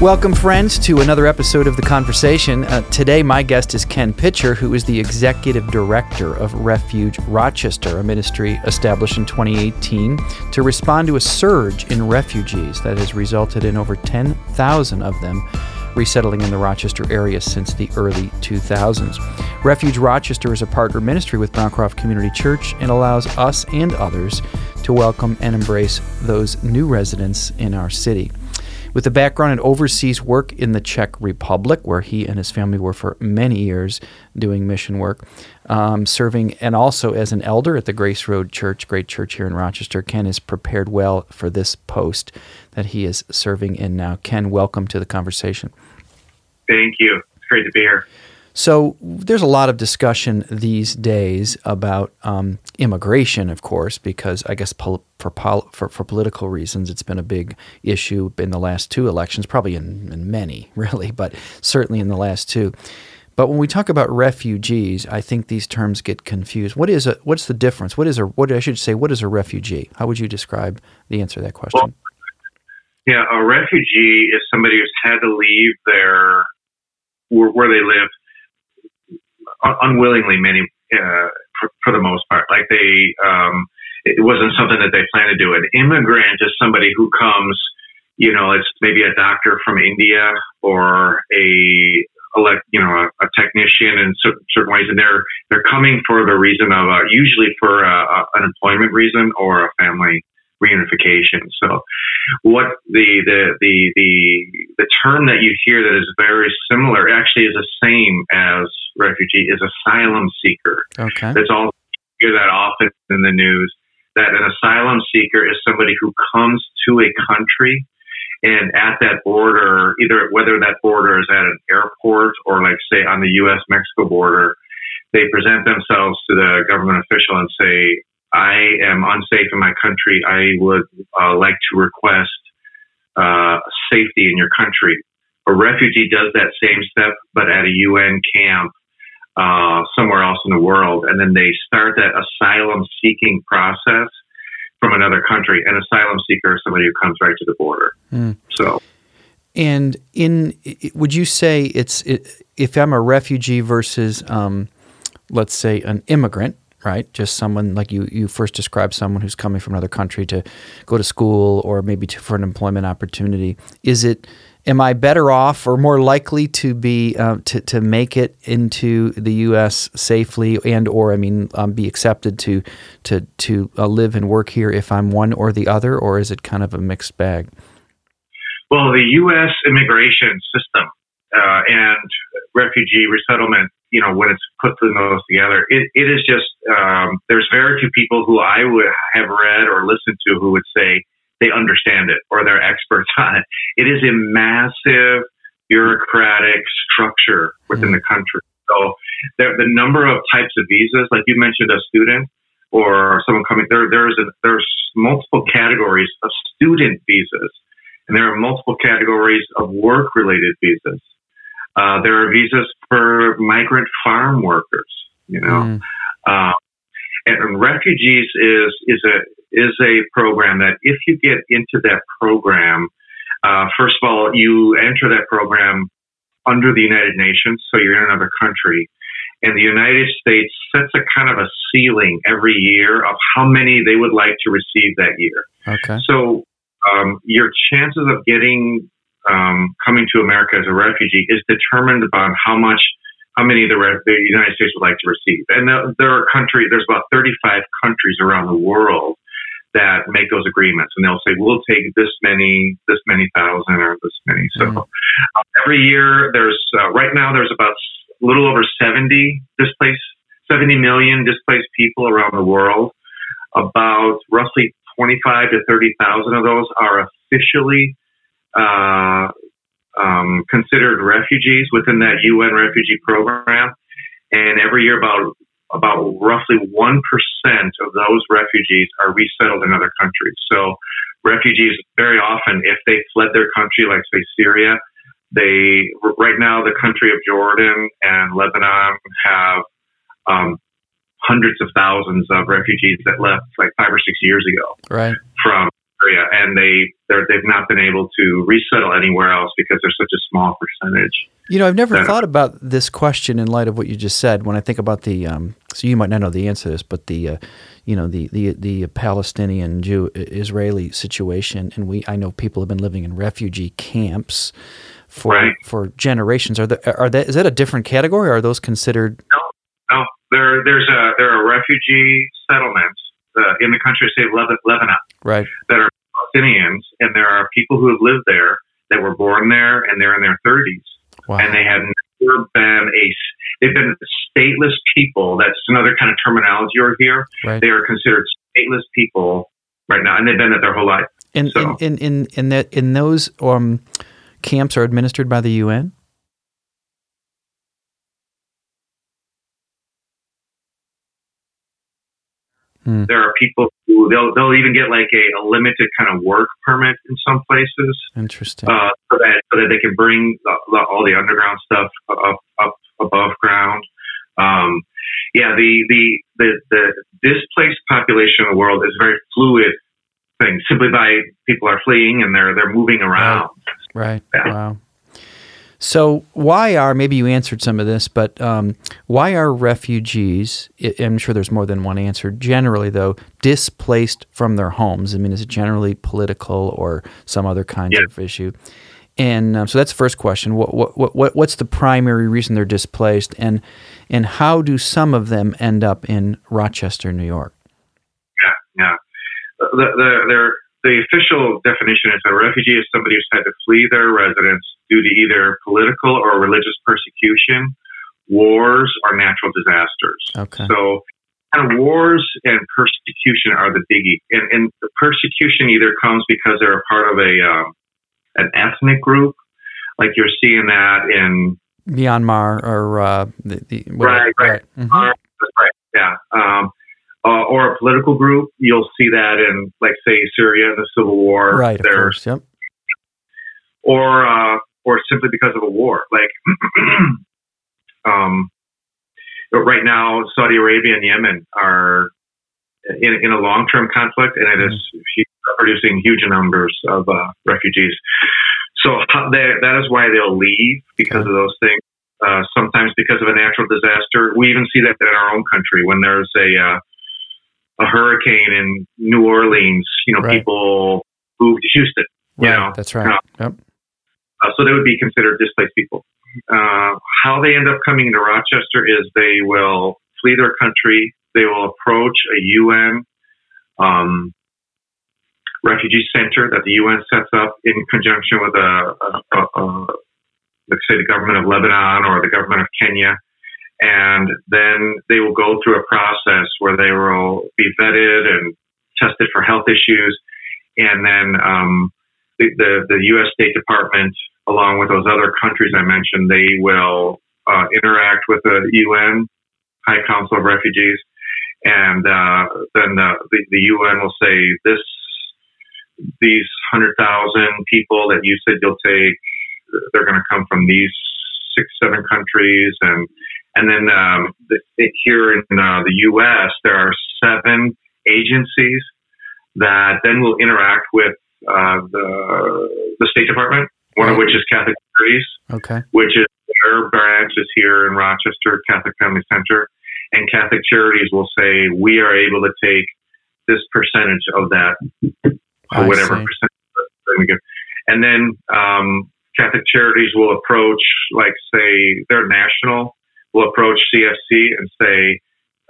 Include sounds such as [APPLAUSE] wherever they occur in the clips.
Welcome, friends, to another episode of The Conversation. Uh, today, my guest is Ken Pitcher, who is the executive director of Refuge Rochester, a ministry established in 2018 to respond to a surge in refugees that has resulted in over 10,000 of them resettling in the Rochester area since the early 2000s. Refuge Rochester is a partner ministry with Browncroft Community Church and allows us and others to welcome and embrace those new residents in our city. With a background in overseas work in the Czech Republic, where he and his family were for many years doing mission work, um, serving, and also as an elder at the Grace Road Church, great church here in Rochester, Ken is prepared well for this post that he is serving in now. Ken, welcome to the conversation. Thank you. It's great to be here. So there's a lot of discussion these days about um, immigration, of course, because I guess pol- for, pol- for, for political reasons, it's been a big issue in the last two elections, probably in, in many, [LAUGHS] really, but certainly in the last two. But when we talk about refugees, I think these terms get confused. What is a what's the difference? What is a what I should say? What is a refugee? How would you describe the answer to that question? Well, yeah, a refugee is somebody who's had to leave their where, where they live unwillingly many uh, for, for, the most part. Like they, um, it wasn't something that they planned to do. An immigrant is somebody who comes, you know, it's maybe a doctor from India or a elect, you know, a, a technician in certain, certain ways, and they're they're coming for the reason of uh, usually for uh, an employment reason or a family reunification. So, what the, the the the the term that you hear that is very similar actually is the same as refugee is asylum seeker. Okay, that's all you hear that often in the news. That an asylum seeker is somebody who comes to a country. And at that border, either whether that border is at an airport or, like, say, on the U.S. Mexico border, they present themselves to the government official and say, I am unsafe in my country. I would uh, like to request uh, safety in your country. A refugee does that same step, but at a UN camp uh, somewhere else in the world, and then they start that asylum seeking process from another country. An asylum seeker is somebody who comes right to the border. Mm. So. And in, would you say it's if I'm a refugee versus, um, let's say, an immigrant? Right? Just someone like you, you first described someone who's coming from another country to go to school or maybe to, for an employment opportunity. Is it, am I better off or more likely to be, uh, to, to make it into the U.S. safely and, or, I mean, um, be accepted to, to, to uh, live and work here if I'm one or the other, or is it kind of a mixed bag? Well, the U.S. immigration system uh, and refugee resettlement you know, when it's put the those together, it, it is just, um, there's very few people who I would have read or listened to who would say they understand it or they're experts [LAUGHS] on it. It is a massive bureaucratic structure within mm. the country. So there, the number of types of visas, like you mentioned, a student or someone coming there, there's a, there's multiple categories of student visas, and there are multiple categories of work related visas. Uh, there are visas for migrant farm workers, you know. Mm. And refugees is is a is a program that if you get into that program, uh, first of all, you enter that program under the United Nations, so you're in another country, and the United States sets a kind of a ceiling every year of how many they would like to receive that year. Okay. So um, your chances of getting um, coming to America as a refugee is determined upon how much, how many the, the United States would like to receive. And there are countries, there's about 35 countries around the world that make those agreements, and they'll say we'll take this many, this many thousand, or this many. So mm. uh, every year, there's uh, right now there's about a little over 70 displaced, 70 million displaced people around the world. About roughly 25 to 30,000 of those are officially uh, um, considered refugees within that UN refugee program, and every year about about roughly one percent of those refugees are resettled in other countries. So, refugees very often, if they fled their country, like say Syria, they right now the country of Jordan and Lebanon have um, hundreds of thousands of refugees that left like five or six years ago right. from Syria, and they they've not been able to resettle anywhere else because they're such a small percentage. You know, I've never Yeah. thought about this question in light of what you just said. When I think about the, um, so you might not know the answer to this, but the, uh, you know, the the the Palestinian Jew Israeli situation, and we, I know people have been living in refugee camps for Right. for generations. Are there are that is that a different category? Or are those considered? No, there there's a there are refugee settlements uh, in the country, say Lev- Lebanon, Right. that are Palestinians, and there are people who have lived there that were born there and they're in their 30s, Wow. and they have never been a. they've been stateless people. That's another kind of terminology you'll hear. Right. They are considered stateless people right now, and they've been it their whole life. And So- in, in in in that in those um, camps are administered by the UN. Hmm. There are people who they'll they'll even get like a, a limited kind of work permit in some places. Interesting. uh, so that so that they can bring the, the, all the underground stuff up up above ground. Um, yeah, the, the the the displaced population of the world is a very fluid thing. Simply by people are fleeing and they're they're moving around. Right. Yeah. Wow. So, why are maybe you answered some of this, but um, why are refugees? I'm sure there's more than one answer. Generally, though, displaced from their homes. I mean, is it generally political or some other kind Yeah. of issue? And um, so that's the first question. What, what, what, what- what's the primary reason they're displaced, and and how do some of them end up in Rochester, New York? Yeah, yeah. The the their, the official definition is a refugee is somebody who's had to flee their residence due to either political or religious persecution, wars, or natural disasters. Okay. So, kind of wars and persecution are the biggie, and, and the persecution either comes because they're a part of a um, an ethnic group, like you're seeing that in Myanmar or uh, the, the Right, right. Uh, that's right, yeah, um, uh, or a political group. You'll see that in, like, say, Syria in the civil war. right. Of There's course. Yep. or uh, or simply because of a war. Like, [CLEARS THROAT] um, right now, Saudi Arabia and Yemen are in, in a long term conflict, and it is hu- producing huge numbers of uh, refugees. So that that is why they'll leave because of those things. Uh, sometimes because of a natural disaster. We even see that in our own country when there's a uh, a hurricane in New Orleans. You know, Right. people move to Houston. You know, That's right. Yep. uh, so they would be considered displaced people. Uh, how they end up coming into Rochester is they will flee their country. They will approach a UN um, refugee center that the UN sets up in conjunction with a, a, a, a let's say the government of Lebanon or the government of Kenya. And then they will go through a process where they will be vetted and tested for health issues. And then um, the, the, the U.S. State Department, along with those other countries I mentioned, they will uh, interact with the UN High Council of Refugees, and uh, then the, the, the UN will say this these hundred thousand people that you said you'll take, they're going to come from these six seven countries, and and then um, the, here in uh, the U.S. there are seven agencies that then will interact with uh, the the State Department, one of which is Catholic Charities, Okay. which is their branch is here in Rochester, Catholic Family Center, and Catholic Charities will say we are able to take this percentage of that, or whatever see. percentage that we give, and then um, Catholic Charities will approach, like say, their national will approach CFC and say.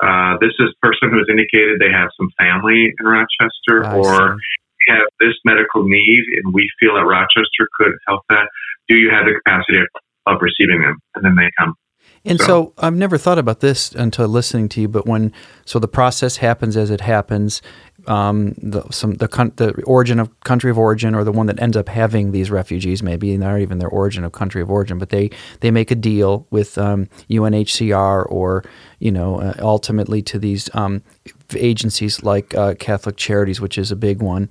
Uh, this is person who's indicated they have some family in Rochester, I or see. have this medical need and we feel that Rochester could help that, do you have the capacity of, of receiving them? And then they come. And so, So- I've never thought about this until listening to you. But when so the process happens as it happens, um, the some the the origin of country of origin or the one that ends up having these refugees maybe not even their origin of country of origin, but they they make a deal with um, UNHCR or you know uh, ultimately to these um, agencies like uh, Catholic Charities, which is a big one,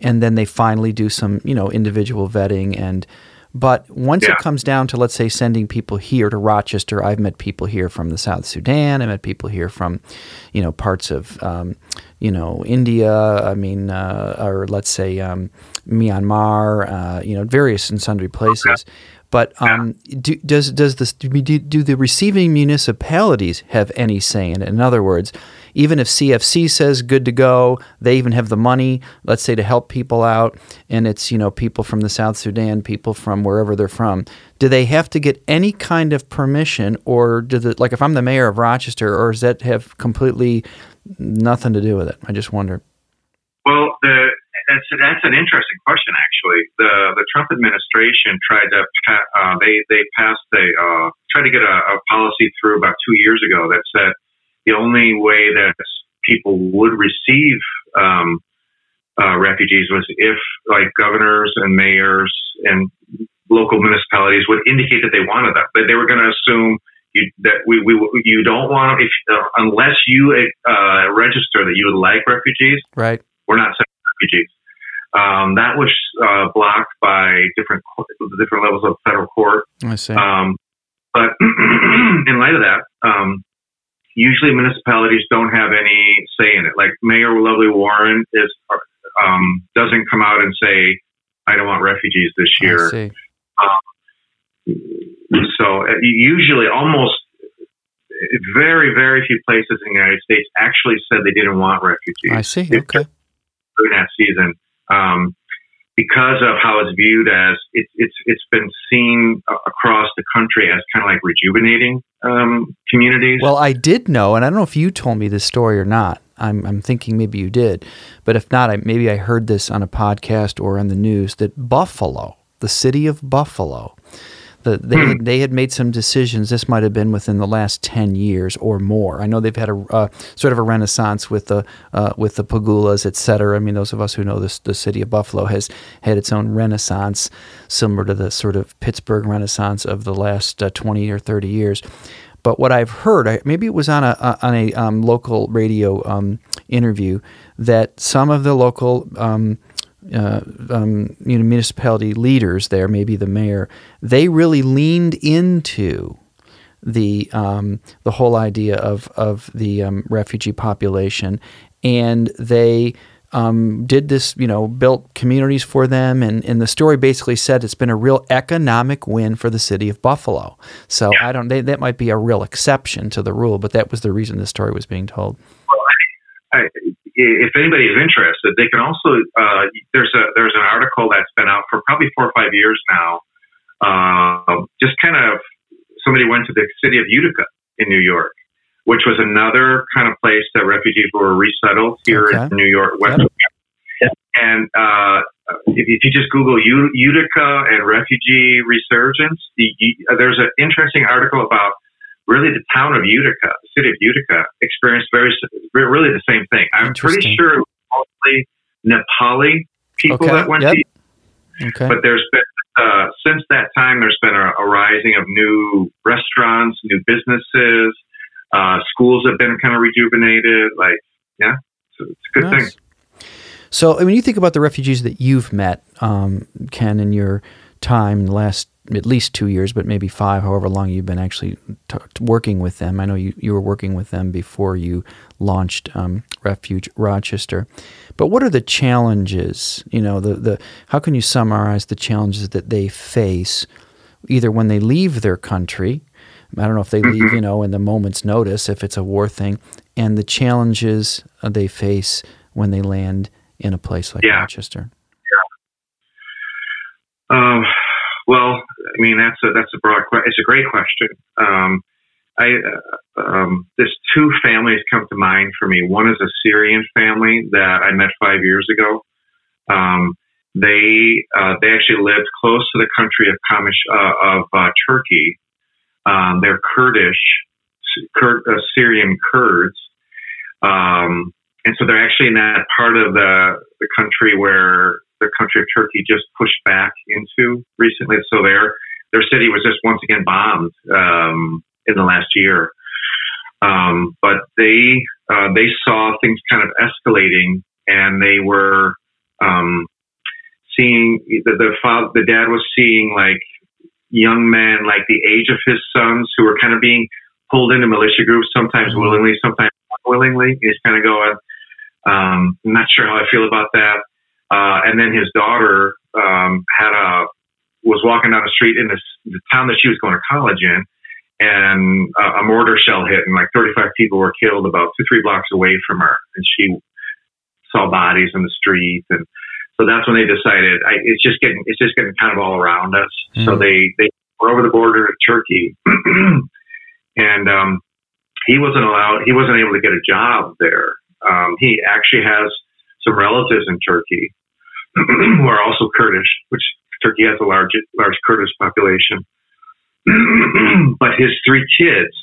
and then they finally do some you know individual vetting and But once Yeah. it comes down to, let's say, sending people here to Rochester, I've met people here from the South Sudan. I met people here from, you know, parts of, um, you know, India. I mean, uh, or let's say um, Myanmar. Uh, you know, various and sundry places. But um, do, does does this do, do the receiving municipalities have any say in it? In other words, even if CFC says good to go, they even have the money, let's say, to help people out, and it's you know people from the South Sudan, people from wherever they're from. Do they have to get any kind of permission, or do the like if I'm the mayor of Rochester, or does that have completely nothing to do with it? I just wonder. Well, the, that's that's an interesting question. Actually, the the Trump administration tried to uh, they they passed a uh, tried to get a, a policy through about two years ago that said the only way that people would receive um, uh, refugees was if like governors and mayors and local municipalities would indicate that they wanted them. That they were going to assume you, that we, we you don't want if uh, unless you uh, register that you would like refugees Right. we're not sending refugees. Um, that was uh, blocked by different different levels of federal court. I see. Um, but [CLEARS THROAT] in light of that, um, usually municipalities don't have any say in it. Like Mayor Lovely Warren is um, doesn't come out and say, "I don't want refugees this year." see. So uh, usually, almost very very few places in the United States actually said they didn't want refugees I see. Okay. during that season um, because of how it's viewed as it's it's it's been seen across the country as kind of like rejuvenating um, communities. Well, I did know, and I don't know if you told me this story or not. I'm, I'm thinking maybe you did, but if not, I, maybe I heard this on a podcast or on the news that Buffalo, the city of Buffalo, the, they had, they had made some decisions. This might have been within the last ten years or more. I know they've had a uh, sort of a renaissance with the uh, with the Pegulas, et cetera. I mean, those of us who know this, the city of Buffalo has had its own renaissance, similar to the sort of Pittsburgh renaissance of the last uh, twenty or thirty years. But what I've heard, I, maybe it was on a uh, on a um, local radio um, interview, that some of the local um, uh, um, you know municipality leaders there, maybe the mayor, they really leaned into the um, the whole idea of of the um, refugee population, and they um, did this, you know, built communities for them, and, and the story basically said it's been a real economic win for the city of Buffalo. So I don't, they, that might be a real exception to the rule, but that was the reason the story was being told. I, if anybody is interested, they can also uh, there's a there's an article that's been out for probably four or five years now. Uh, just kind of somebody went to the city of Utica in New York, which was another kind of place that refugees were resettled here Okay. in New York, West. And uh, if, if you just Google U- Utica and refugee resurgence, the, there's an interesting article about really the town of Utica, the city of Utica, experienced very really the same thing. I'm pretty sure it was mostly Nepali people Okay, that went yep. to Okay. but there's been uh, since that time there's been a, a rising of new restaurants new businesses uh, schools have been kind of rejuvenated like yeah it's, it's a good thing Nice. So, when you think about the refugees that you've met, um, Ken, in your time in the last at least two years, but maybe five, however long you've been actually t- working with them. I know you, you were working with them before you launched um, Refuge Rochester. But what are the challenges? You know, the, the how can you summarize the challenges that they face either when they leave their country? I don't know if they leave, you know, in the moment's notice, if it's a war thing, and the challenges uh, they face when they land in a place like Yeah. Rochester. um, well i mean that's a that's a broad question. it's a great question um, I, uh, um, there's two families come to mind for me. One is a Syrian family that I met five years ago. Um, they uh, they actually lived close to the country of Kamish, uh, of uh, Turkey. Um, they're Kurdish, Kur- uh, Syrian Kurds, um, and so they're actually in that part of the the country where the country of Turkey just pushed back into recently. So their their city was just once again bombed um, in the last year. Um, but they uh, they saw things kind of escalating, and they were um, seeing the the father, the dad was seeing like young men like the age of his sons who were kind of being pulled into militia groups, sometimes mm-hmm. willingly, sometimes unwillingly. He's kind of going, um, I'm not sure how I feel about that. Uh, and then his daughter um, had a was walking down the street in this the town that she was going to college in, and a, a mortar shell hit, and like 35 people were killed about two three blocks away from her, and she saw bodies in the street, and so that's when they decided I, it's just getting it's just getting kind of all around us. Mm-hmm. So they they were over the border to Turkey, [CLEARS THROAT] and um, he wasn't allowed. He wasn't able to get a job there. Um, he actually has some relatives in Turkey [CLEARS THROAT] who are also Kurdish, which Turkey has a large large Kurdish population. [CLEARS THROAT] but his three kids,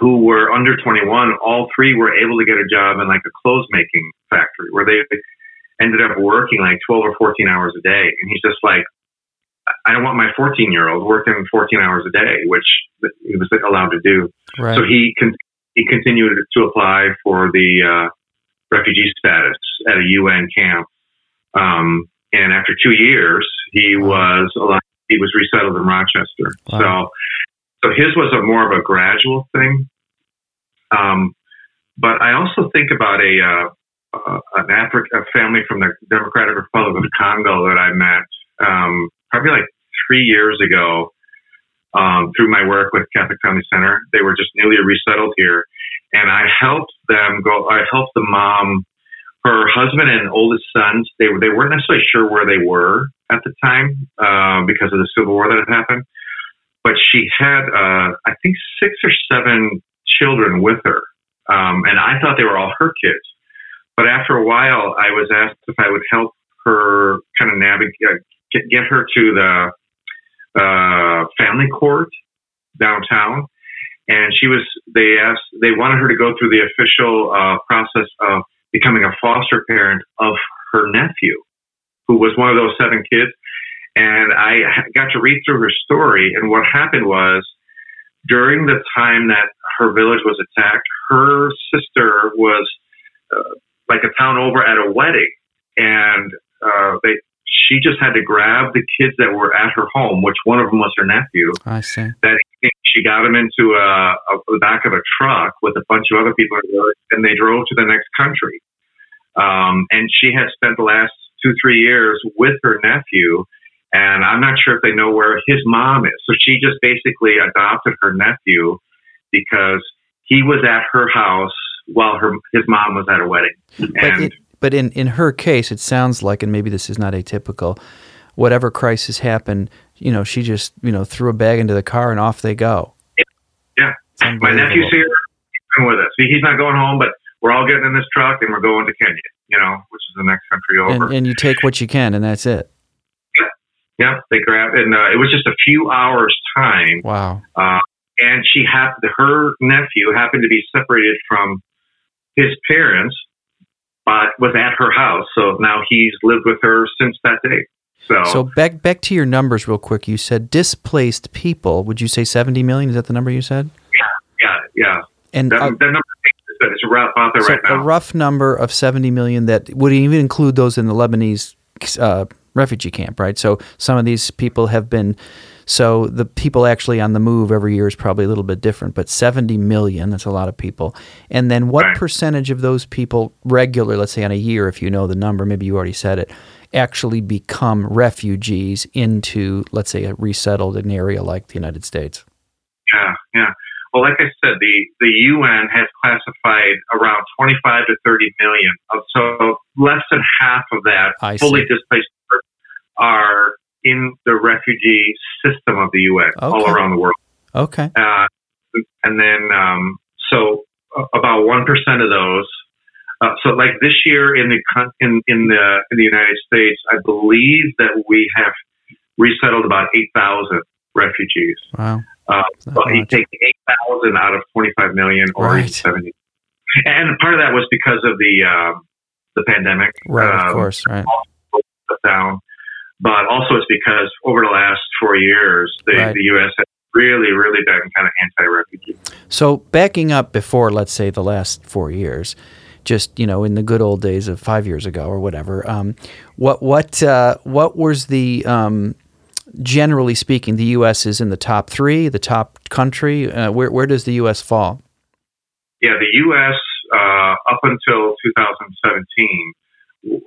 who were under 21, all three were able to get a job in like a clothes making factory where they ended up working like 12 or 14 hours a day. And he's just like, I don't want my 14 year old working 14 hours a day, which he was allowed to do. Right. So he con- he continued to apply for the uh, refugee status at a UN camp. Um, and after two years, he was allowed, he was resettled in Rochester. Wow. So, so his was a more of a gradual thing. Um, but I also think about a uh, uh, an African a family from the Democratic Republic of Congo that I met um, probably like three years ago um, through my work with Catholic Family Center. They were just newly resettled here, and I helped them go. I helped the mom, her husband and oldest sons. They they weren't necessarily sure where they were at the time uh, because of the civil war that had happened, but she had uh, I think six or seven children with her, um, and I thought they were all her kids. But after a while, I was asked if I would help her kind of navigate, uh, get, get her to the uh, family court downtown, and she was. They asked. They wanted her to go through the official uh, process of becoming a foster parent of her nephew, who was one of those seven kids. And I got to read through her story, and what happened was during the time that her village was attacked, her sister was uh, like a town over at a wedding, and uh, they she just had to grab the kids that were at her home, which one of them was her nephew. I see. That she got him into a, a, the back of a truck with a bunch of other people, and they drove to the next country. Um, and she has spent the last two, three years with her nephew, and I'm not sure if they know where his mom is. So she just basically adopted her nephew because he was at her house while her his mom was at a wedding. And it, but in, in her case, it sounds like, and maybe this is not atypical, whatever crisis happened, you know, she just, you know, threw a bag into the car and off they go. Yeah. My nephew's here with us. He's not going home, but we're all getting in this truck and we're going to Kenya, you know, which is the next country over. And, and you take what you can, and that's it. Yeah. Yeah. They grab, and uh, it was just a few hours' time. Wow. Uh, and she happened, her nephew happened to be separated from his parents but was at her house. So now he's lived with her since that day. So, so back back to your numbers real quick. You said displaced people. Would you say seventy million? Is that the number you said? Yeah, yeah, yeah. And that, uh, that number is rough out there so right now. A rough number of seventy million that would even include those in the Lebanese uh, refugee camp, right? So some of these people have been so the people actually on the move every year is probably a little bit different, but 70 million, that's a lot of people. And then what right. percentage of those people regular, let's say on a year, if you know the number, maybe you already said it, actually become refugees into, let's say, a resettled an area like the United States? Yeah, yeah. Well, like I said, the, the UN has classified around 25 to 30 million. So less than half of that I fully see. displaced are in the refugee system of the UN okay. all around the world. Okay. Uh, and then, um, so uh, about one percent of those. Uh, so, like this year in the in in the in the United States, I believe that we have resettled about eight thousand refugees. Wow. Uh, so you take eight thousand out of twenty five million, or right. seventy. And part of that was because of the uh, the pandemic. Right. Um, of course. Right. Down but also it's because over the last four years, the, right. the U.S. has really, really been kind of anti-refugee. So backing up before, let's say, the last four years, just you know in the good old days of five years ago or whatever. Um, what what uh, what was the um, generally speaking, the U.S. is in the top three, the top country. Uh, where where does the U.S. fall? Yeah, the U.S. Uh, up until 2017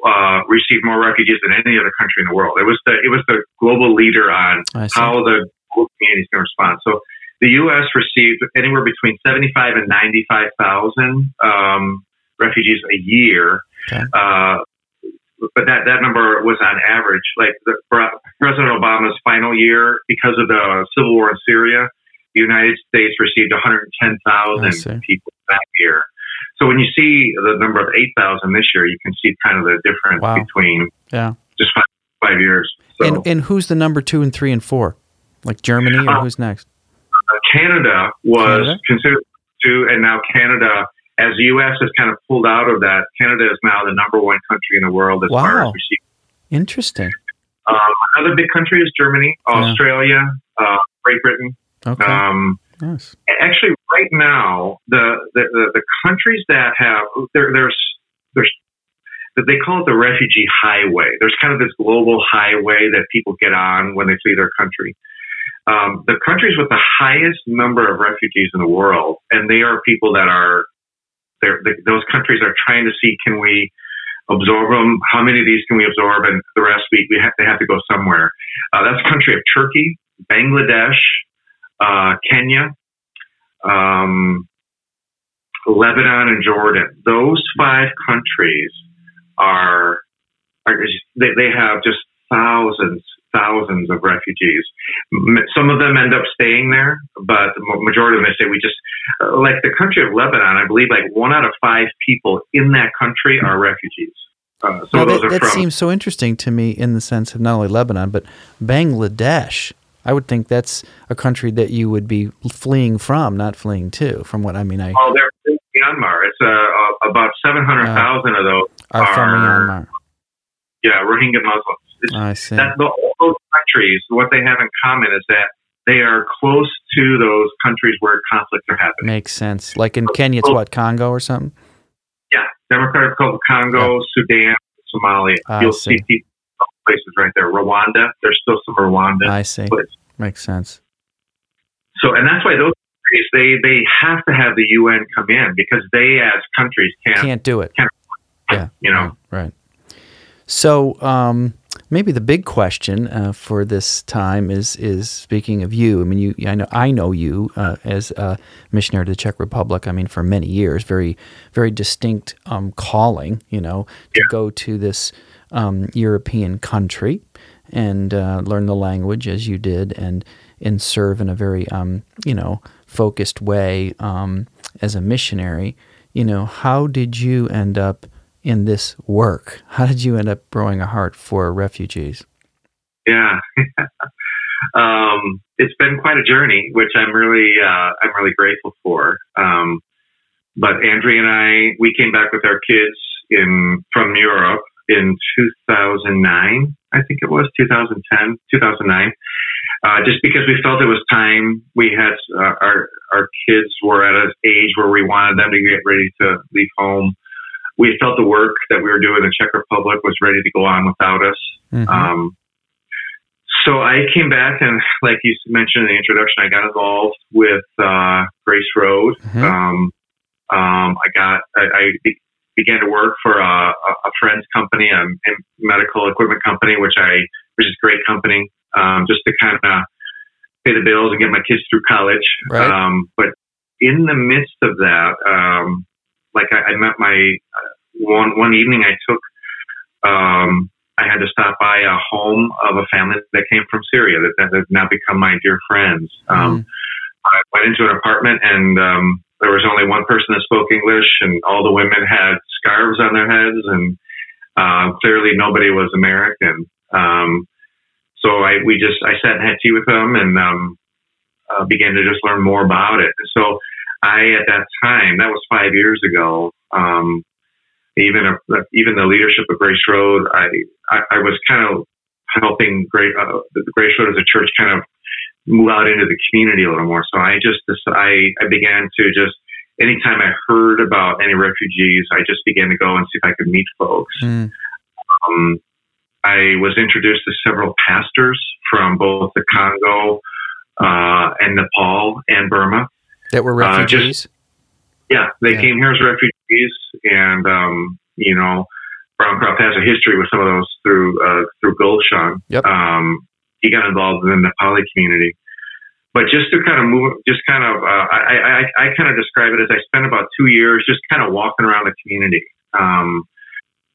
uh, received more refugees than any other country in the world. It was the it was the global leader on how the global community is going to respond. So the U.S. received anywhere between 75 and 95,000 um, refugees a year. Okay. Uh, but that, that number was on average. Like the, President Obama's final year, because of the civil war in Syria, the United States received 110,000 people that year. So when you see the number of 8,000 this year, you can see kind of the difference wow. between yeah. just five, five years. So, and, and, who's the number two and three and four? Like Germany or uh, who's next? Canada was Canada? considered two, and now Canada, as the U.S. has kind of pulled out of that, Canada is now the number one country in the world as wow. far as receiving. Interesting. Um, another big country is Germany, Australia, yeah. uh, Great Britain. Okay. Um, Yes. Actually, right now, the, the, the, the countries that have there, there's there's they call it the refugee highway. There's kind of this global highway that people get on when they flee their country. Um, the countries with the highest number of refugees in the world, and they are people that are they, those countries are trying to see can we absorb them? How many of these can we absorb? And the rest we, we have, they have to go somewhere. Uh, that's the country of Turkey, Bangladesh, uh, Kenya, um, Lebanon, and Jordan. Those five countries are, are they, they have just thousands, thousands of refugees. Some of them end up staying there, but the majority of them say we just uh, like the country of Lebanon. I believe like one out of five people in that country are refugees. Uh, so that, that seems so interesting to me in the sense of not only Lebanon but Bangladesh. I would think that's a country that you would be fleeing from, not fleeing to. From what I mean, I oh, they're in Myanmar. It's uh, about seven hundred thousand uh, of those are, are, from Myanmar. Yeah, Rohingya Muslims. It's, I see. That, the, those countries, what they have in common is that they are close to those countries where conflicts are happening. Makes sense. Like in Kenya, it's what Congo or something. Yeah, Democratic Republic of Congo, yeah. Sudan, Somalia. I You'll see. see people places right there. Rwanda, there's still some Rwanda. I see. Places. Makes sense. So, and that's why those countries they they have to have the UN come in because they as countries can't can't do it. Can't, yeah, you know. Right. So, um, maybe the big question uh, for this time is is speaking of you. I mean, you I know I know you uh, as a missionary to the Czech Republic. I mean, for many years, very very distinct um, calling. You know, to yeah. go to this um, European country and uh, learn the language as you did and and serve in a very um, you know focused way um, as a missionary. You know, how did you end up in this work? How did you end up growing a heart for refugees? Yeah. [LAUGHS] um, it's been quite a journey, which I'm really uh, I'm really grateful for. Um, but Andrea and I, we came back with our kids in from Europe in 2009, I think it was 2010, 2009. Uh, just because we felt it was time. We had uh, our our kids were at an age where we wanted them to get ready to leave home. We felt the work that we were doing in the Czech Republic was ready to go on without us. Mm-hmm. Um, so I came back and, like you mentioned in the introduction, I got involved with uh, Grace Road. Mm-hmm. Um, um, I got I, I began to work for a, a friend's company, a medical equipment company, which I, which is a great company, um, just to kind of pay the bills and get my kids through college. Right. Um, but in the midst of that, um, like I, I met my uh, one one evening, I took. Um, I had to stop by a home of a family that came from Syria that, that has now become my dear friends. Um, mm. I went into an apartment and um, there was only one person that spoke English, and all the women had scarves on their heads, and uh, clearly nobody was American. Um, so I we just I sat and had tea with them, and um, uh, began to just learn more about it. So I at that time, that was five years ago. Um, even a, even the leadership of Grace Road, I I, I was kind of helping Great uh, Grace Road as a church kind of move out into the community a little more. So I just I I began to just anytime I heard about any refugees, I just began to go and see if I could meet folks. Mm. Um, I was introduced to several pastors from both the Congo uh, and Nepal and Burma that were refugees. Uh, just, yeah, they yeah. came here as refugees, and um, you know, Browncroft has a history with some of those through uh, through Gulshan. Yep. Um, he got involved in the Nepali community. But just to kind of move, just kind of, uh, I, I, I kind of describe it as I spent about two years just kind of walking around the community. Um,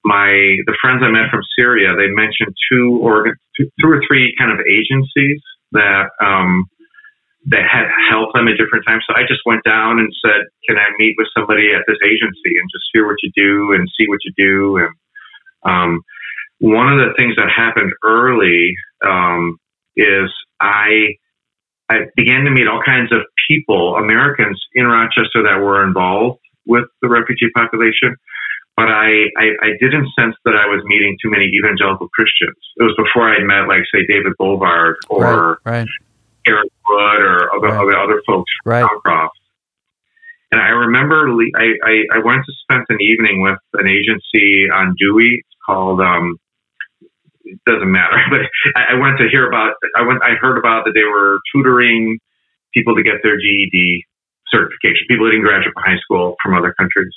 my the friends I met from Syria, they mentioned two or two, two or three kind of agencies that um, that had helped them at different times. So I just went down and said, "Can I meet with somebody at this agency and just hear what you do and see what you do?" And um, one of the things that happened early um, is I I began to meet all kinds of people, Americans in Rochester that were involved with the refugee population but I, I, I, didn't sense that I was meeting too many evangelical Christians. It was before I met, like, say, David Bovard or right, right. Eric Wood or other, right. other folks from right. And I remember I, I, I, went to spend an evening with an agency on Dewey called, um, it doesn't matter, [LAUGHS] but I, I went to hear about, I went, I heard about that they were tutoring people to get their GED certification, people that didn't graduate from high school from other countries.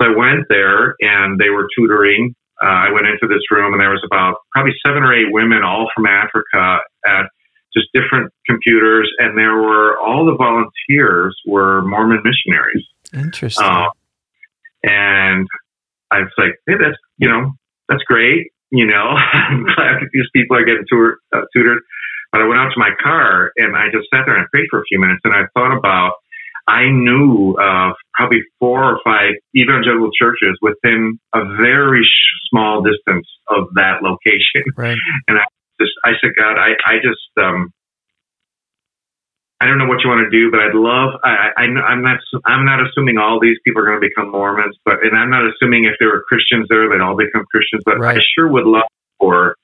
So I went there and they were tutoring. Uh, I went into this room and there was about probably seven or eight women, all from Africa, at just different computers, and there were all the volunteers were Mormon missionaries. Interesting. Uh, and I was like, hey, that's you know that's great. You know, [LAUGHS] I'm glad that these people are getting tutor, uh, tutored. But I went out to my car and I just sat there and prayed for a few minutes, and I thought about I knew of probably four or five evangelical churches within a very small distance of that location. Right. And I just, I said, God, I, I just, um, I don't know what you want to do, but I'd love. I, I, I'm not. I'm not assuming all these people are going to become Mormons, but and I'm not assuming if there were Christians there, they'd all become Christians. But right. I sure would love for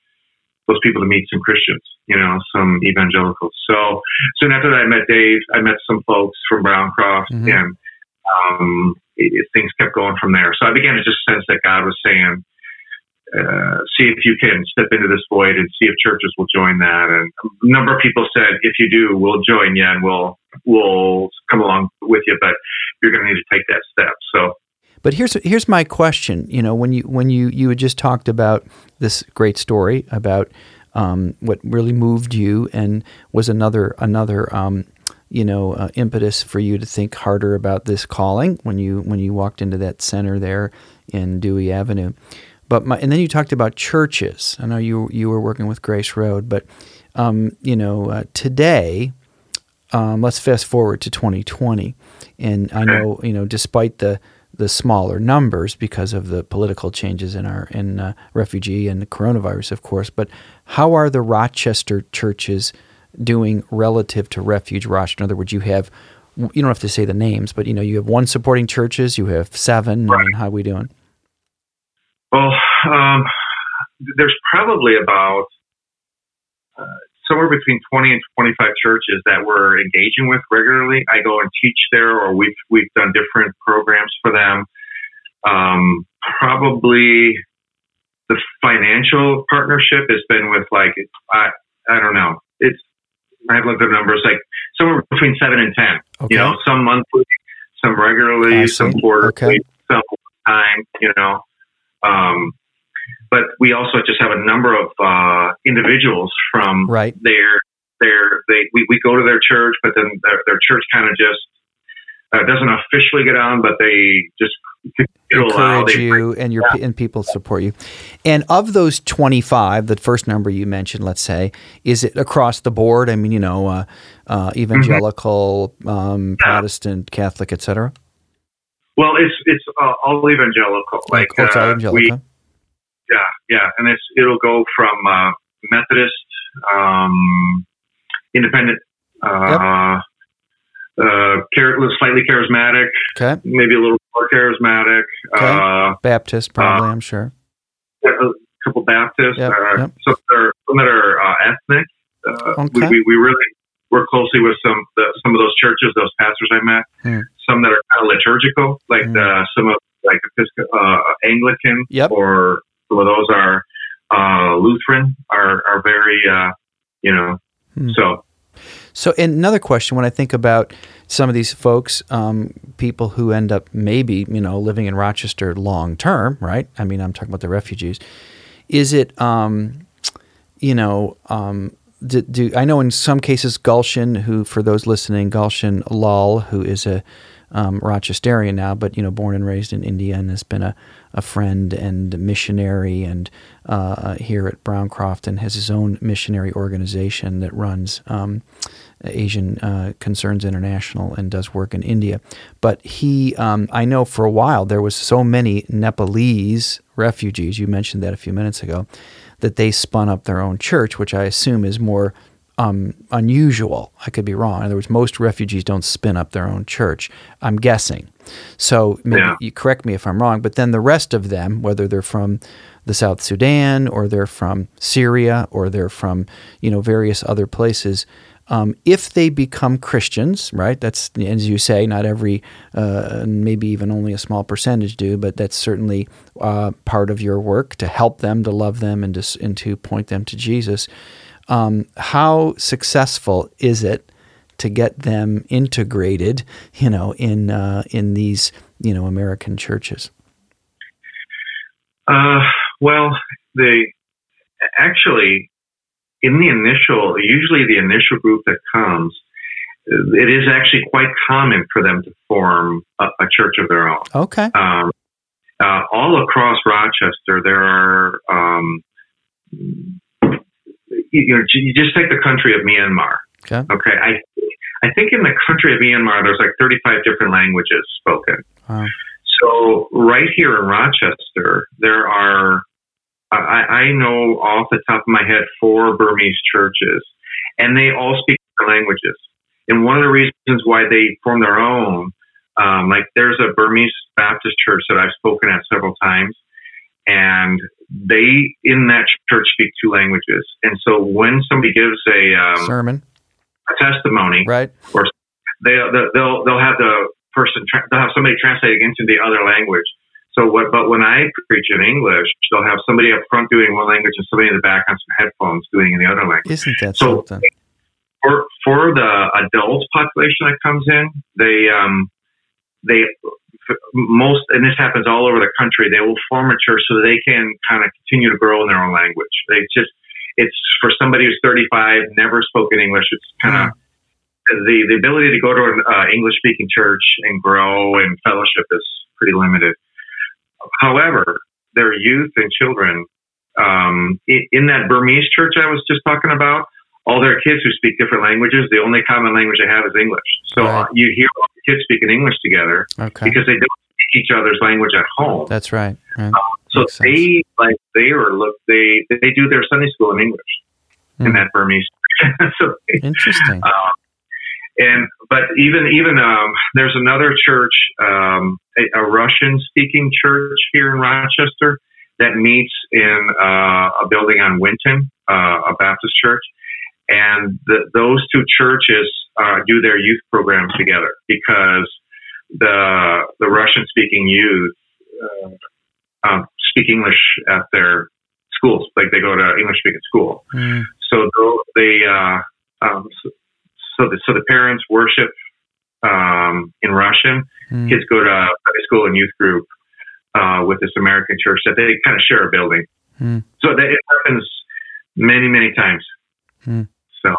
those people to meet some Christians, you know, some evangelicals. So soon after that, I met Dave. I met some folks from Browncroft, mm-hmm. and um, it, it, things kept going from there. So I began to just sense that God was saying, uh, "See if you can step into this void and see if churches will join that." And a number of people said, "If you do, we'll join you and we'll we'll come along with you, but you're going to need to take that step." So but here's here's my question. You know, when you when you you had just talked about this great story about um, what really moved you and was another another um, you know uh, impetus for you to think harder about this calling when you when you walked into that center there in Dewey Avenue. But my, and then you talked about churches. I know you you were working with Grace Road, but um, you know uh, today. Um, let's fast forward to 2020, and I know you know despite the the smaller numbers because of the political changes in our in uh, refugee and the coronavirus, of course. But how are the Rochester churches doing relative to Refuge Rochester? In other words, you have you don't have to say the names, but you know you have one supporting churches, you have seven. Right. I mean, how are we doing? Well, um, there's probably about uh, somewhere between 20 and 25 churches that we're engaging with regularly. I go and teach there, or we've we've done different programs for them. Um, probably the financial partnership has been with like I I don't know. It's I have looked at numbers like somewhere between seven and ten. Okay. You know, some monthly, some regularly, some quarterly, okay. some time. You know, um, but we also just have a number of uh, individuals from right. their their they we, we go to their church, but then their, their church kind of just uh, doesn't officially get on, but they just encourage you and your yeah. and people support you. And of those 25, the first number you mentioned, let's say, is it across the board? I mean, you know, uh, uh, evangelical, mm-hmm. um, Protestant, Catholic, etc. Well, it's it's uh, all evangelical. Like, oh, uh, evangelical. We, yeah, yeah, and it's it'll go from uh, Methodist, um, independent, uh, yep. uh, slightly charismatic, okay. maybe a little more charismatic, okay. uh, Baptist, probably, I'm sure. A couple Baptists, yep. Uh, yep. some that are some that are uh, ethnic. Uh, okay. we, we, we really work closely with some the, some of those churches, those pastors I met. Hmm. Some that are kind of liturgical, like Hmm. the, some of like Episcopal, uh, Anglican, Yep. or some of those are uh, Lutheran, are are very uh, you know. Hmm. So So, and another question when I think about some of these folks, um, people who end up maybe, you know, living in Rochester long term, right? I mean, I'm talking about the refugees. Is it, um, you know, um, do, do I know in some cases Gulshan, who for those listening, Gulshan Lal, who is a um, Rochesterian now, but you know, born and raised in India and has been a, a friend and missionary and uh, here at Browncroft and has his own missionary organization that runs um, Asian uh, Concerns International and does work in India. But he, um, I know for a while there was so many Nepalese refugees. You mentioned that a few minutes ago, that they spun up their own church, which I assume is more um, unusual. I could be wrong. In other words, most refugees don't spin up their own church. I'm guessing. So maybe Yeah. you correct me if I'm wrong. But then the rest of them, whether they're from the South Sudan or they're from Syria or they're from you know various other places. Um, if they become Christians, right? That's as you say, not every, uh, maybe even only a small percentage do, but that's certainly uh, part of your work to help them, to love them, and to and to point them to Jesus. Um, how successful is it to get them integrated, you know, in uh, in these you know American churches? Uh, well, they actually in the initial, usually the initial group that comes, it is actually quite common for them to form a, a church of their own. Okay. Um, uh, all across Rochester, there are. Um, you know, you just take the country of Myanmar. Okay. Okay, I I think in the country of Myanmar, there's like 35 different languages spoken. Wow. So right here in Rochester, there are, I, I know off the top of my head, four Burmese churches, and they all speak different languages. And one of the reasons why they form their own, um, like there's a Burmese Baptist church that I've spoken at several times, and they in that church speak two languages. And so when somebody gives a, um, Sermon, a testimony, right? or they they'll they'll have the person they'll have somebody translating into the other language. So what? But when I preach in English, they'll have somebody up front doing one language and somebody in the back on some headphones doing in the other language. Isn't that So- something? For for the adult population that comes in, they um they most and this happens all over the country. They will form a church so that they can kind of continue to grow in their own language. They just it's for somebody who's 35, never spoken English. It's kind of the the ability to go to an uh, English speaking church and grow and fellowship is pretty limited. However, their youth and children um, in, in that Burmese church I was just talking about, all their kids who speak different languages, the only common language they have is English. So Right. uh, you hear all the kids speaking English together Okay. because they don't speak each other's language at home. That's right. right. so makes sense. they like they are look they they do their Sunday school in English Hmm. in that Burmese. [LAUGHS] so they, Interesting. um, and but even even um, there's another church, um, a, a Russian speaking church here in Rochester that meets in uh, a building on Winton, uh, a Baptist church, and the, those two churches uh, do their youth programs together because the the Russian speaking youth uh, um, speak English at their schools, like they go to English speaking school. Mm, So they, uh, um, so, the so the parents worship um, in Russian. mm. Kids go to Sunday school and youth group uh, with this American church that they kind of share a building. Hmm. So that it happens many many times. Hmm. So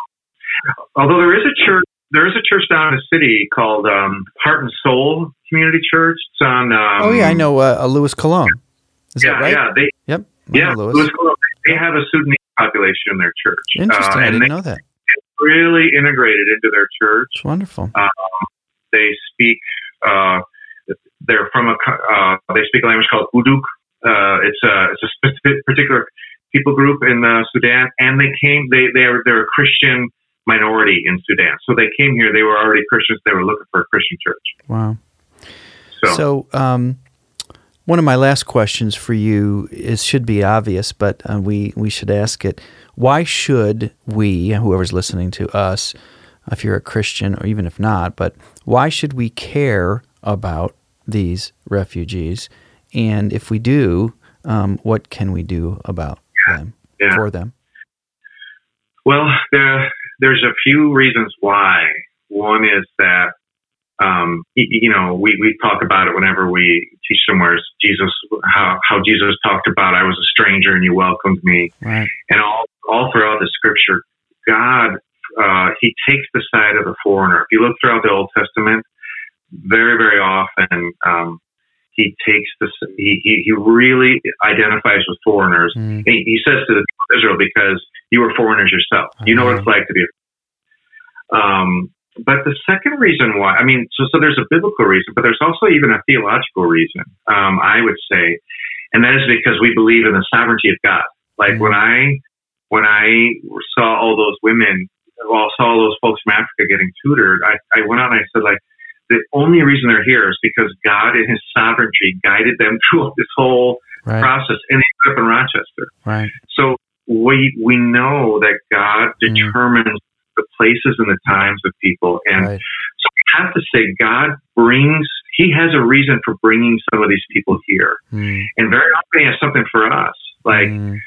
although there is a church. There is a church down in the city called um, Heart and Soul Community Church. It's on. Um, oh yeah, I know uh, Louis Cologne. Is yeah, that right? yeah, they Yep. I yeah. Louis. Louis Cologne. They have a Sudanese population in their church. Interesting. Uh, I didn't they know that. Really integrated into their church. It's wonderful. They speak. Uh, they're from a. Uh, they speak a language called Uduk. Uh, it's a it's a specific particular people group in uh, Sudan, and they came. They they are they're a Christian minority in Sudan. So they came here. They were already Christians. They were looking for a Christian church. Wow. So, So, um, one of my last questions for you is should be obvious, but uh, we we should ask it. Why should we, whoever's listening to us, if you're a Christian or even if not, but why should we care about these refugees? And if we do, um, what can we do about yeah. them yeah. for them? Well, there, there's a few reasons why. One is that um, you know, we, we talk about it whenever we teach somewhere. Jesus, how, how Jesus talked about, I was a stranger and you welcomed me. Right. And all, all throughout the scripture, God, uh, he takes the side of the foreigner. If you look throughout the Old Testament, very, very often, um, he takes this, he, he, he really identifies with foreigners. Mm. He, he, says to the people of Israel, because you were foreigners yourself. You know what it's like to be um, but the second reason why, I mean, so, so there's a biblical reason, but there's also even a theological reason, um, I would say, and that is because we believe in the sovereignty of God. Like mm-hmm. when I, when I saw all those women, well, saw all those folks from Africa getting tutored, I, I went out and I said, like, the only reason they're here is because God in his sovereignty guided them [LAUGHS] through this whole right. process and they ended up in Rochester. Right. So we, we know that God mm-hmm. determines the places and the times of people. And right. so we have to say, God brings, He has a reason for bringing some of these people here. Mm. And very often He has something for us. Like mm.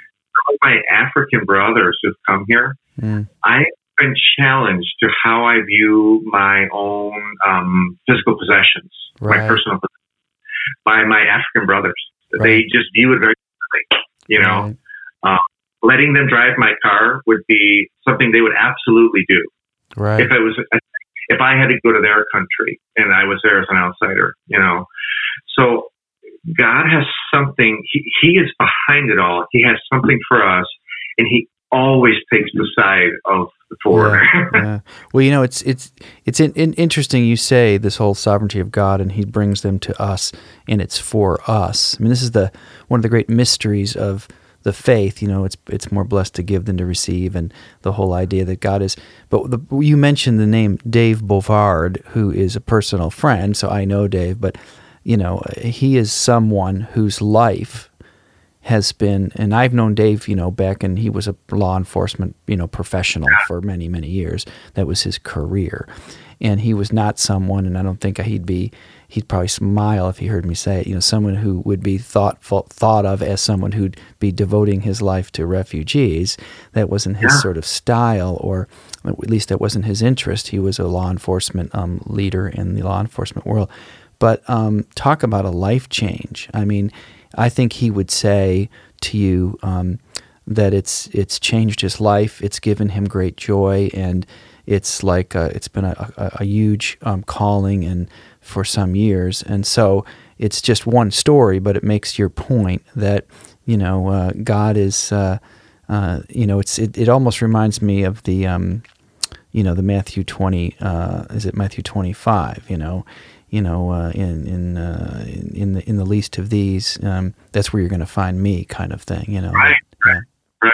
my African brothers who've come here, mm. I've been challenged to how I view my own um, physical possessions, right. my personal possessions, by my African brothers. Right. They just view it very differently, you know. Right. Um, letting them drive my car would be something they would absolutely do. Right. If it was, if I had to go to their country and I was there as an outsider, you know. So God has something. He, he is behind it all. He has something for us, and He always takes the side of the foreigner. Yeah, [LAUGHS] yeah. Well, you know, it's it's it's in, in, interesting. You say this whole sovereignty of God, and He brings them to us, and it's for us. I mean, this is the one of the great mysteries of the faith, you know, it's it's more blessed to give than to receive, and the whole idea that God is. But the, you mentioned the name Dave Bovard, who is a personal friend, so I know Dave. But you know, he is someone whose life has been, and I've known Dave, you know, back and he was a law enforcement, you know, professional for many many years. That was his career, and he was not someone, and I don't think he'd be he'd probably smile if he heard me say it. You know, someone who would be thoughtful, thought of as someone who'd be devoting his life to refugees. That wasn't his yeah. sort of style, or at least that wasn't his interest. He was a law enforcement um, leader in the law enforcement world. But um, talk about a life change. I mean, I think he would say to you um, that it's it's changed his life. It's given him great joy, and it's like a, it's been a, a, a huge um, calling and for some years. And so it's just one story, but it makes your point that, you know, uh, God is, uh, uh, you know, it's it, it almost reminds me of the, um, you know, the Matthew 20, uh, is it Matthew 25, you know, you know, uh, in in, uh, in, in the in the least of these, um, that's where you're going to find me, kind of thing. You know, right, right, right.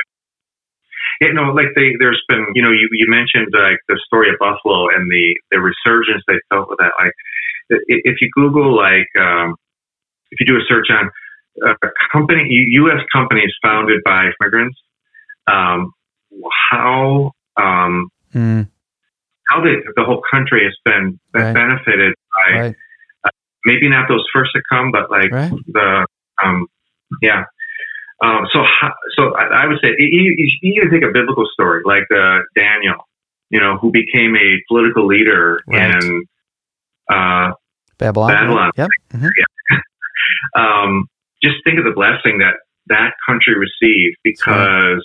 You know, like they, there's been, you know, you you mentioned like the story of Buffalo and the the resurgence they felt with that. Like if you Google like um, if you do a search on a uh, company U.S. companies founded by immigrants, um, how um, mm. how the the whole country has been right. benefited by right. uh, maybe not those first to come, but like right. the um, yeah. Um, so, so I would say you, you even take a biblical story like uh, Daniel, you know, who became a political leader and uh, Babylon. Babylon. Yep. Mm-hmm. Yeah. [LAUGHS] um, just think of the blessing that that country received because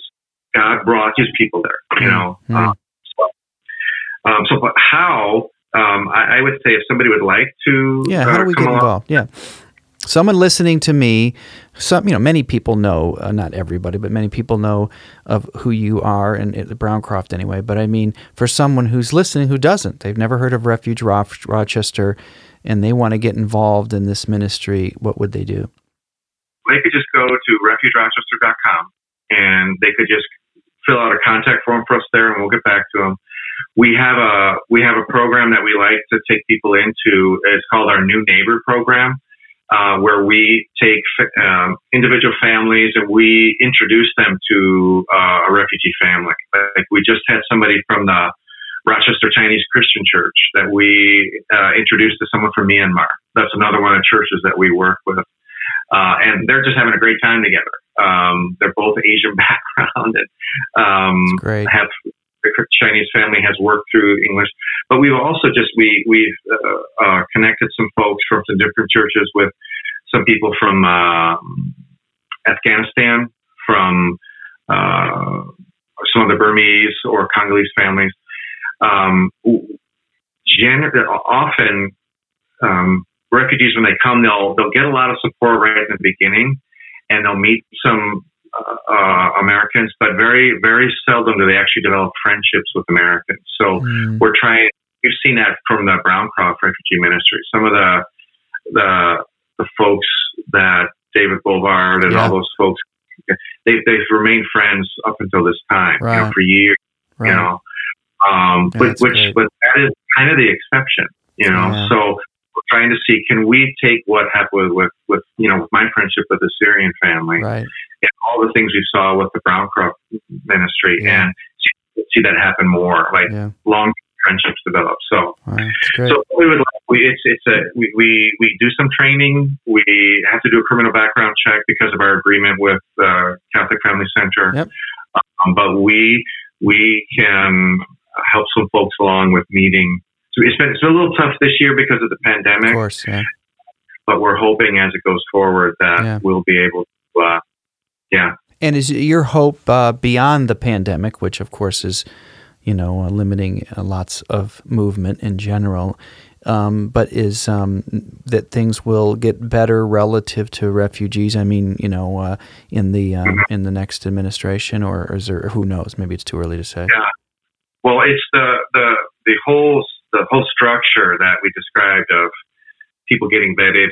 right. God brought His people there. You know. Mm-hmm. Um, so, um, so, but how? Um, I, I, would say if somebody would like to, yeah, how do we get along, involved? Yeah, someone listening to me some you know many people know uh, not everybody but many people know of who you are and uh, browncroft anyway but i mean for someone who's listening who doesn't they've never heard of refuge rochester and they want to get involved in this ministry what would they do? They could just go to refugerochester.com and they could just fill out a contact form for us there and we'll get back to them we have a we have a program that we like to take people into it's called our new neighbor program uh, where we take um, individual families and we introduce them to uh, a refugee family. Like we just had somebody from the Rochester Chinese Christian Church that we uh, introduced to someone from Myanmar. That's another one of the churches that we work with. Uh, and they're just having a great time together. Um, they're both Asian [LAUGHS] background and um, have the Chinese family has worked through English. But we've also just we we've uh, uh, connected some folks from some different churches with some people from uh, Afghanistan, from uh, some of the Burmese or Congolese families. Um, gen- often, um, refugees when they come, they'll they'll get a lot of support right in the beginning, and they'll meet some uh, uh, Americans, but very very seldom do they actually develop friendships with Americans. So mm. we're trying. We've seen that from the Brown Browncroft Refugee Ministry. Some of the the the folks that David Bovard and yeah. all those folks they, they've remained friends up until this time, right. you know, for years, right. you know. Um, yeah, but, which, great. but that is kind of the exception, you know. Yeah. So trying to see can we take what happened with, with, you know, with my friendship with the Syrian family right. and all the things we saw with the Browncroft ministry yeah. and see, see, that happen more, like long friendships develop. So, so we would we, it's it's a we, we we do some training. We have to do a criminal background check because of our agreement with uh, Catholic Family Center. Yep. Um, but we we can help some folks along with meeting. It's been it's been a little tough this year because of the pandemic. Of course, yeah. But we're hoping as it goes forward that yeah. we'll be able to, uh, yeah. And is your hope uh, beyond the pandemic, which of course is you know, uh, limiting uh, lots of movement in general. Um, but is um, that things will get better relative to refugees? I mean, you know, uh, in the um, in the next administration, or, or is there? Who knows? Maybe it's too early to say. Yeah. Well, it's the the the whole the whole structure that we described of people getting vetted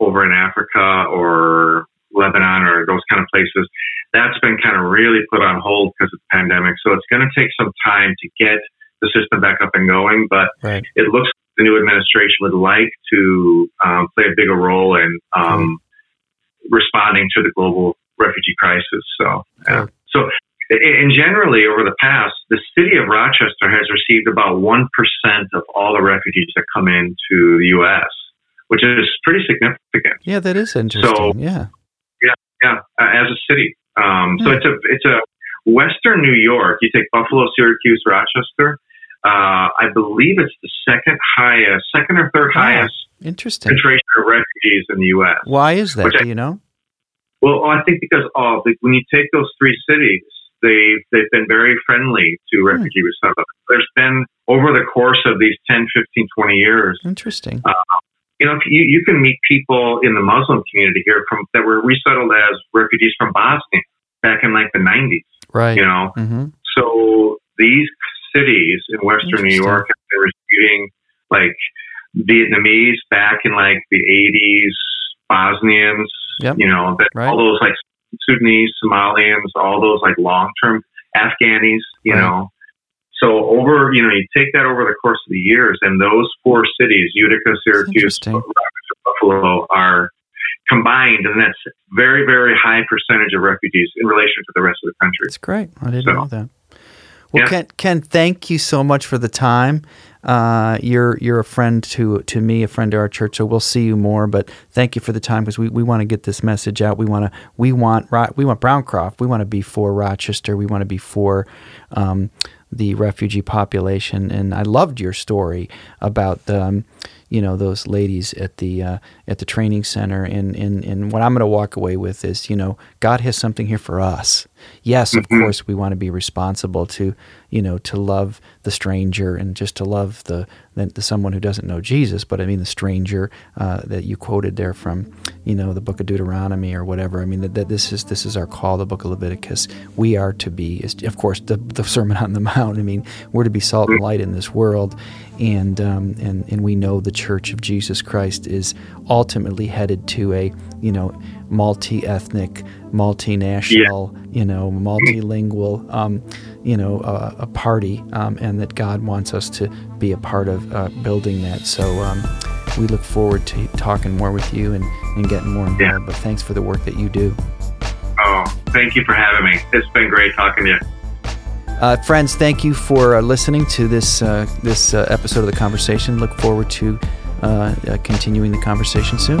over in Africa or Lebanon or those kind of places that's been kind of really put on hold because of the pandemic. So it's going to take some time to get the system back up and going. But right. it looks like the new administration would like to um, play a bigger role in um, responding to the global refugee crisis. So, yeah. so and generally over the past, the city of Rochester has received about 1% of all the refugees that come into the U.S., which is pretty significant. Yeah, that is interesting. So, yeah. Yeah, yeah, uh, as a city. Um, so hmm. it's a it's a Western New York. You take Buffalo, Syracuse, Rochester. Uh, I believe it's the second highest, second or third highest interesting concentration of refugees in the U.S. Why is that? Do I, you know? Well, I think because oh, when you take those three cities, they they've been very friendly to hmm. refugee hmm. resettlement. There's been over the course of these 10, 15, 20 years. Interesting. Uh, you know, you, you can meet people in the Muslim community here from that were resettled as refugees from Bosnia back in like the 90s. Right. You know, mm-hmm. so these cities in Western New York been receiving like Vietnamese back in like the 80s, Bosnians, yep. you know, that, right. all those like Sudanese, Somalians, all those like long term Afghanis, you right. know. So over, you know, you take that over the course of the years, and those four cities, Utica, Syracuse, Buffalo, are combined, and that's very, very high percentage of refugees in relation to the rest of the country. That's great. I didn't so, know that. Well, yeah. Ken, Ken, thank you so much for the time. Uh, you're you're a friend to to me, a friend to our church. So we'll see you more. But thank you for the time because we, we want to get this message out. We want to we want we want Browncroft. We want to be for Rochester. We want to be for. Um, the refugee population. And I loved your story about the, um, you know, those ladies at the uh, at the training center. And, and, and what I'm going to walk away with is, you know, God has something here for us. Yes, of mm-hmm. course, we want to be responsible to, you know, to love the stranger and just to love the, the, the someone who doesn't know Jesus. But I mean, the stranger uh, that you quoted there from, you know, the book of Deuteronomy or whatever. I mean, that, that this is this is our call, the book of Leviticus. We are to be, of course, the, the Sermon on the Mount. I mean, we're to be salt and light in this world, and um, and and we know the Church of Jesus Christ is ultimately headed to a, you know multi-ethnic, multinational, yeah. you know, multilingual, um, you know, uh, a party, um, and that God wants us to be a part of uh, building that. So um, we look forward to talking more with you and, and getting more involved. Yeah. But thanks for the work that you do. Oh, thank you for having me. It's been great talking to you. Uh, friends, thank you for uh, listening to this uh, this uh, episode of the conversation. Look forward to uh, uh, continuing the conversation soon.